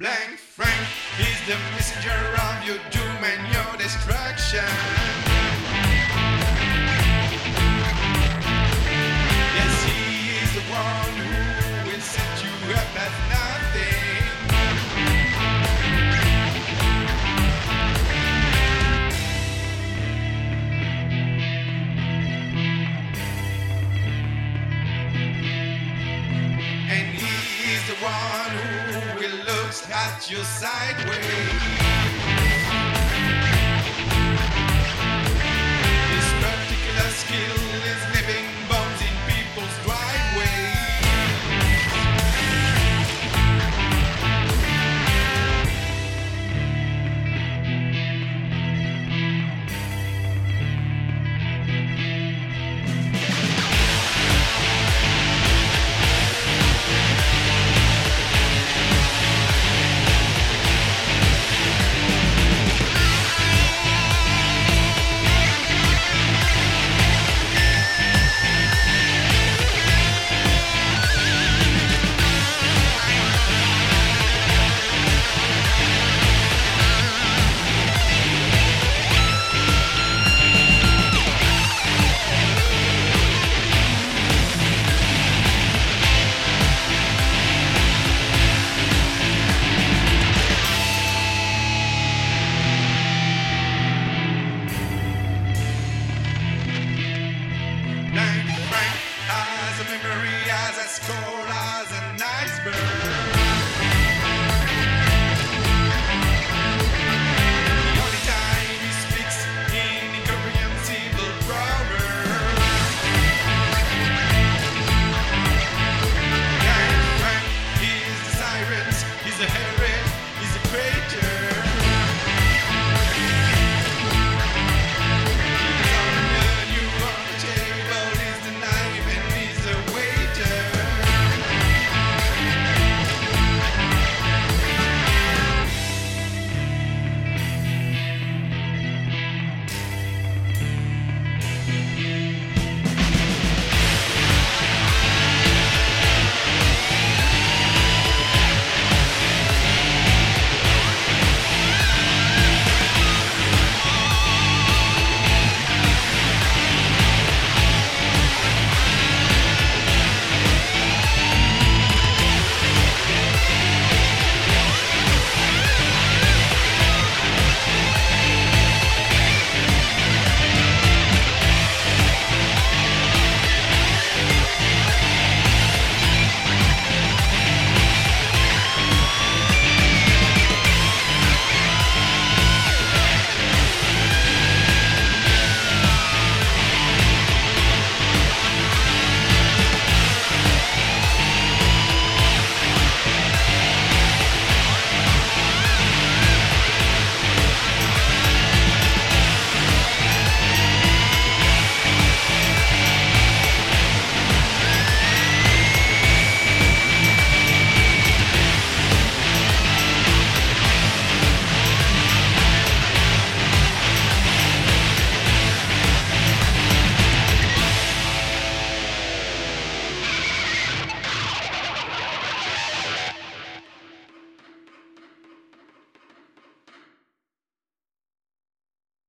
Blank Frank is the messenger of your doom and your destruction. one who looks at you sideways. eyes as cold as an iceberg.